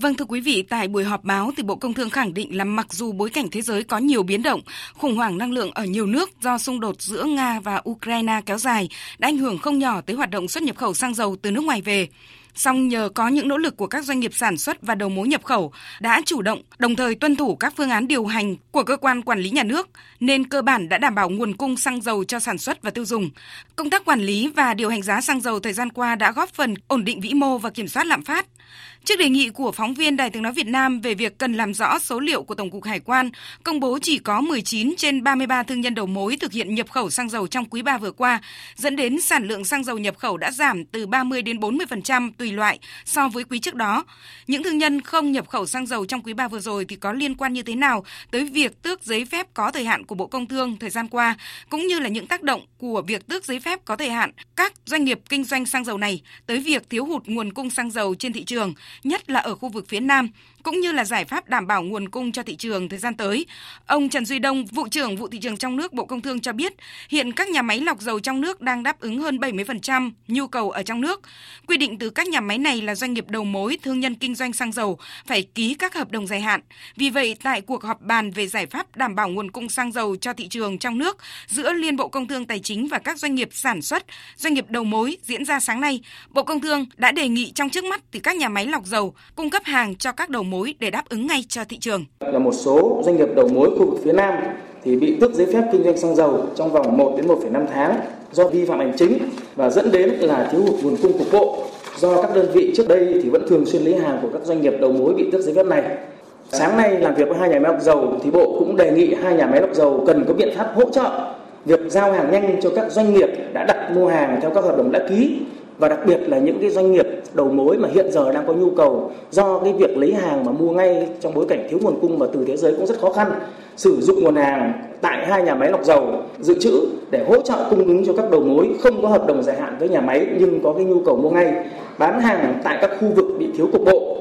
Vâng thưa quý vị, tại buổi họp báo thì Bộ Công Thương khẳng định là mặc dù bối cảnh thế giới có nhiều biến động, khủng hoảng năng lượng ở nhiều nước do xung đột giữa Nga và Ukraine kéo dài đã ảnh hưởng không nhỏ tới hoạt động xuất nhập khẩu xăng dầu từ nước ngoài về. Song nhờ có những nỗ lực của các doanh nghiệp sản xuất và đầu mối nhập khẩu đã chủ động, đồng thời tuân thủ các phương án điều hành của cơ quan quản lý nhà nước, nên cơ bản đã đảm bảo nguồn cung xăng dầu cho sản xuất và tiêu dùng. Công tác quản lý và điều hành giá xăng dầu thời gian qua đã góp phần ổn định vĩ mô và kiểm soát lạm phát. Trước đề nghị của phóng viên Đài tiếng nói Việt Nam về việc cần làm rõ số liệu của Tổng cục Hải quan, công bố chỉ có 19 trên 33 thương nhân đầu mối thực hiện nhập khẩu xăng dầu trong quý 3 vừa qua, dẫn đến sản lượng xăng dầu nhập khẩu đã giảm từ 30 đến 40% tùy loại so với quý trước đó. Những thương nhân không nhập khẩu xăng dầu trong quý 3 vừa rồi thì có liên quan như thế nào tới việc tước giấy phép có thời hạn của Bộ Công Thương thời gian qua, cũng như là những tác động của việc tước giấy phép có thời hạn các doanh nghiệp kinh doanh xăng dầu này tới việc thiếu hụt nguồn cung xăng dầu trên thị trường nhất là ở khu vực phía Nam, cũng như là giải pháp đảm bảo nguồn cung cho thị trường thời gian tới. Ông Trần Duy Đông, vụ trưởng vụ thị trường trong nước Bộ Công Thương cho biết, hiện các nhà máy lọc dầu trong nước đang đáp ứng hơn 70% nhu cầu ở trong nước. Quy định từ các nhà máy này là doanh nghiệp đầu mối, thương nhân kinh doanh xăng dầu phải ký các hợp đồng dài hạn. Vì vậy, tại cuộc họp bàn về giải pháp đảm bảo nguồn cung xăng dầu cho thị trường trong nước giữa Liên Bộ Công Thương Tài chính và các doanh nghiệp sản xuất, doanh nghiệp đầu mối diễn ra sáng nay, Bộ Công Thương đã đề nghị trong trước mắt thì các nhà máy lọc dầu cung cấp hàng cho các đầu mối để đáp ứng ngay cho thị trường. Là một số doanh nghiệp đầu mối khu vực phía Nam thì bị tước giấy phép kinh doanh xăng dầu trong vòng 1 đến 1,5 tháng do vi phạm hành chính và dẫn đến là thiếu hụt nguồn cung cục bộ do các đơn vị trước đây thì vẫn thường xuyên lấy hàng của các doanh nghiệp đầu mối bị tước giấy phép này. Sáng nay làm việc với hai nhà máy lọc dầu thì Bộ cũng đề nghị hai nhà máy lọc dầu cần có biện pháp hỗ trợ việc giao hàng nhanh cho các doanh nghiệp đã đặt mua hàng theo các hợp đồng đã ký và đặc biệt là những cái doanh nghiệp đầu mối mà hiện giờ đang có nhu cầu do cái việc lấy hàng mà mua ngay trong bối cảnh thiếu nguồn cung mà từ thế giới cũng rất khó khăn, sử dụng nguồn hàng tại hai nhà máy lọc dầu, dự trữ để hỗ trợ cung ứng cho các đầu mối không có hợp đồng dài hạn với nhà máy nhưng có cái nhu cầu mua ngay, bán hàng tại các khu vực bị thiếu cục bộ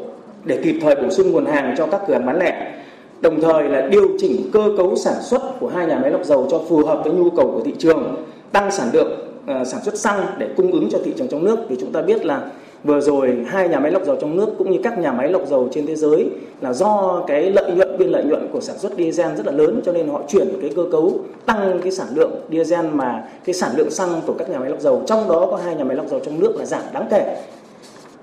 để kịp thời bổ sung nguồn hàng cho các cửa hàng bán lẻ. Đồng thời là điều chỉnh cơ cấu sản xuất của hai nhà máy lọc dầu cho phù hợp với nhu cầu của thị trường, tăng sản lượng Ờ, sản xuất xăng để cung ứng cho thị trường trong nước. Thì chúng ta biết là vừa rồi hai nhà máy lọc dầu trong nước cũng như các nhà máy lọc dầu trên thế giới là do cái lợi nhuận, biên lợi nhuận của sản xuất diesel rất là lớn, cho nên họ chuyển cái cơ cấu tăng cái sản lượng diesel mà cái sản lượng xăng của các nhà máy lọc dầu. Trong đó có hai nhà máy lọc dầu trong nước là giảm đáng kể.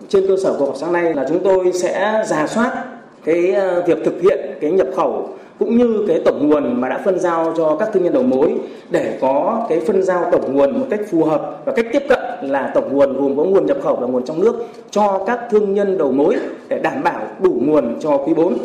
Trên cơ sở cuộc họp sáng nay là chúng tôi sẽ giả soát cái ờ, việc thực hiện cái nhập khẩu cũng như cái tổng nguồn mà đã phân giao cho các thương nhân đầu mối để có cái phân giao tổng nguồn một cách phù hợp và cách tiếp cận là tổng nguồn gồm có nguồn nhập khẩu và nguồn trong nước cho các thương nhân đầu mối để đảm bảo đủ nguồn cho quý 4.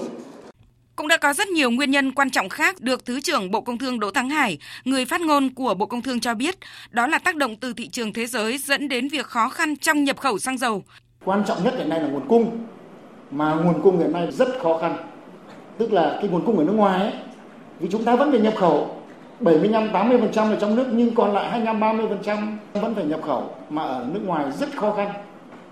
Cũng đã có rất nhiều nguyên nhân quan trọng khác được Thứ trưởng Bộ Công Thương Đỗ Thắng Hải, người phát ngôn của Bộ Công Thương cho biết, đó là tác động từ thị trường thế giới dẫn đến việc khó khăn trong nhập khẩu xăng dầu. Quan trọng nhất hiện nay là nguồn cung, mà nguồn cung hiện nay rất khó khăn tức là cái nguồn cung ở nước ngoài ấy, vì chúng ta vẫn phải nhập khẩu 75 80% ở trong nước, nhưng còn lại 25 30% vẫn phải nhập khẩu, mà ở nước ngoài rất khó khăn.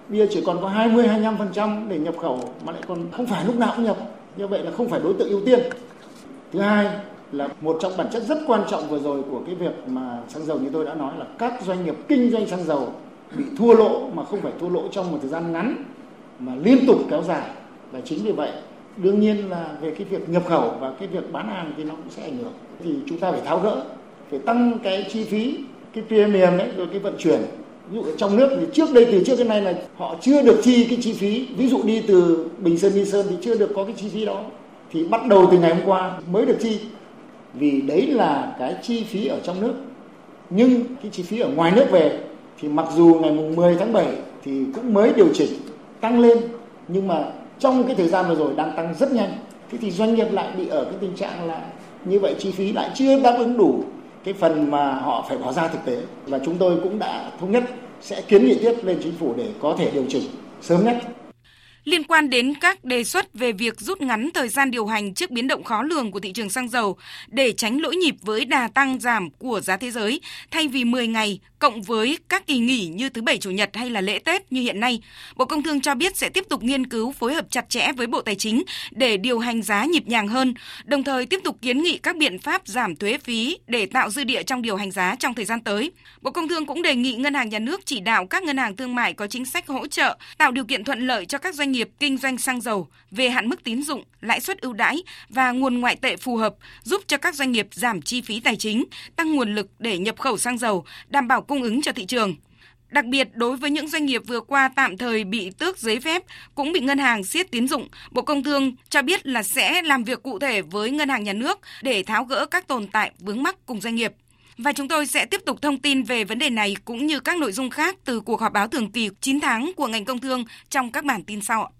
Bây giờ chỉ còn có 20 25% để nhập khẩu, mà lại còn không phải lúc nào cũng nhập. Như vậy là không phải đối tượng ưu tiên. Thứ hai là một trong bản chất rất quan trọng vừa rồi của cái việc mà xăng dầu như tôi đã nói là các doanh nghiệp, kinh doanh xăng dầu bị thua lỗ, mà không phải thua lỗ trong một thời gian ngắn, mà liên tục kéo dài và chính vì vậy đương nhiên là về cái việc nhập khẩu và cái việc bán hàng thì nó cũng sẽ ảnh hưởng. Thì chúng ta phải tháo gỡ, phải tăng cái chi phí, cái premium đấy rồi cái vận chuyển. Ví dụ ở trong nước thì trước đây, từ trước cái này là họ chưa được chi cái chi phí. Ví dụ đi từ bình sơn đi sơn thì chưa được có cái chi phí đó. Thì bắt đầu từ ngày hôm qua mới được chi. Vì đấy là cái chi phí ở trong nước. Nhưng cái chi phí ở ngoài nước về thì mặc dù ngày mùng 10 tháng 7 thì cũng mới điều chỉnh tăng lên. Nhưng mà trong cái thời gian vừa rồi đang tăng rất nhanh, thế thì doanh nghiệp lại bị ở cái tình trạng là như vậy, chi phí lại chưa đáp ứng đủ cái phần mà họ phải bỏ ra thực tế. Và chúng tôi cũng đã thống nhất sẽ kiến nghị tiếp lên chính phủ để có thể điều chỉnh sớm nhất liên quan đến các đề xuất về việc rút ngắn thời gian điều hành trước biến động khó lường của thị trường xăng dầu để tránh lỗi nhịp với đà tăng giảm của giá thế giới thay vì 10 ngày cộng với các kỳ nghỉ như thứ bảy chủ nhật hay là lễ Tết như hiện nay. Bộ Công Thương cho biết sẽ tiếp tục nghiên cứu phối hợp chặt chẽ với Bộ Tài chính để điều hành giá nhịp nhàng hơn, đồng thời tiếp tục kiến nghị các biện pháp giảm thuế phí để tạo dư địa trong điều hành giá trong thời gian tới. Bộ Công Thương cũng đề nghị Ngân hàng Nhà nước chỉ đạo các ngân hàng thương mại có chính sách hỗ trợ, tạo điều kiện thuận lợi cho các doanh nghiệp nghiệp kinh doanh xăng dầu về hạn mức tín dụng, lãi suất ưu đãi và nguồn ngoại tệ phù hợp, giúp cho các doanh nghiệp giảm chi phí tài chính, tăng nguồn lực để nhập khẩu xăng dầu, đảm bảo cung ứng cho thị trường. Đặc biệt đối với những doanh nghiệp vừa qua tạm thời bị tước giấy phép cũng bị ngân hàng siết tín dụng, Bộ Công Thương cho biết là sẽ làm việc cụ thể với ngân hàng nhà nước để tháo gỡ các tồn tại vướng mắc cùng doanh nghiệp. Và chúng tôi sẽ tiếp tục thông tin về vấn đề này cũng như các nội dung khác từ cuộc họp báo thường kỳ 9 tháng của ngành công thương trong các bản tin sau.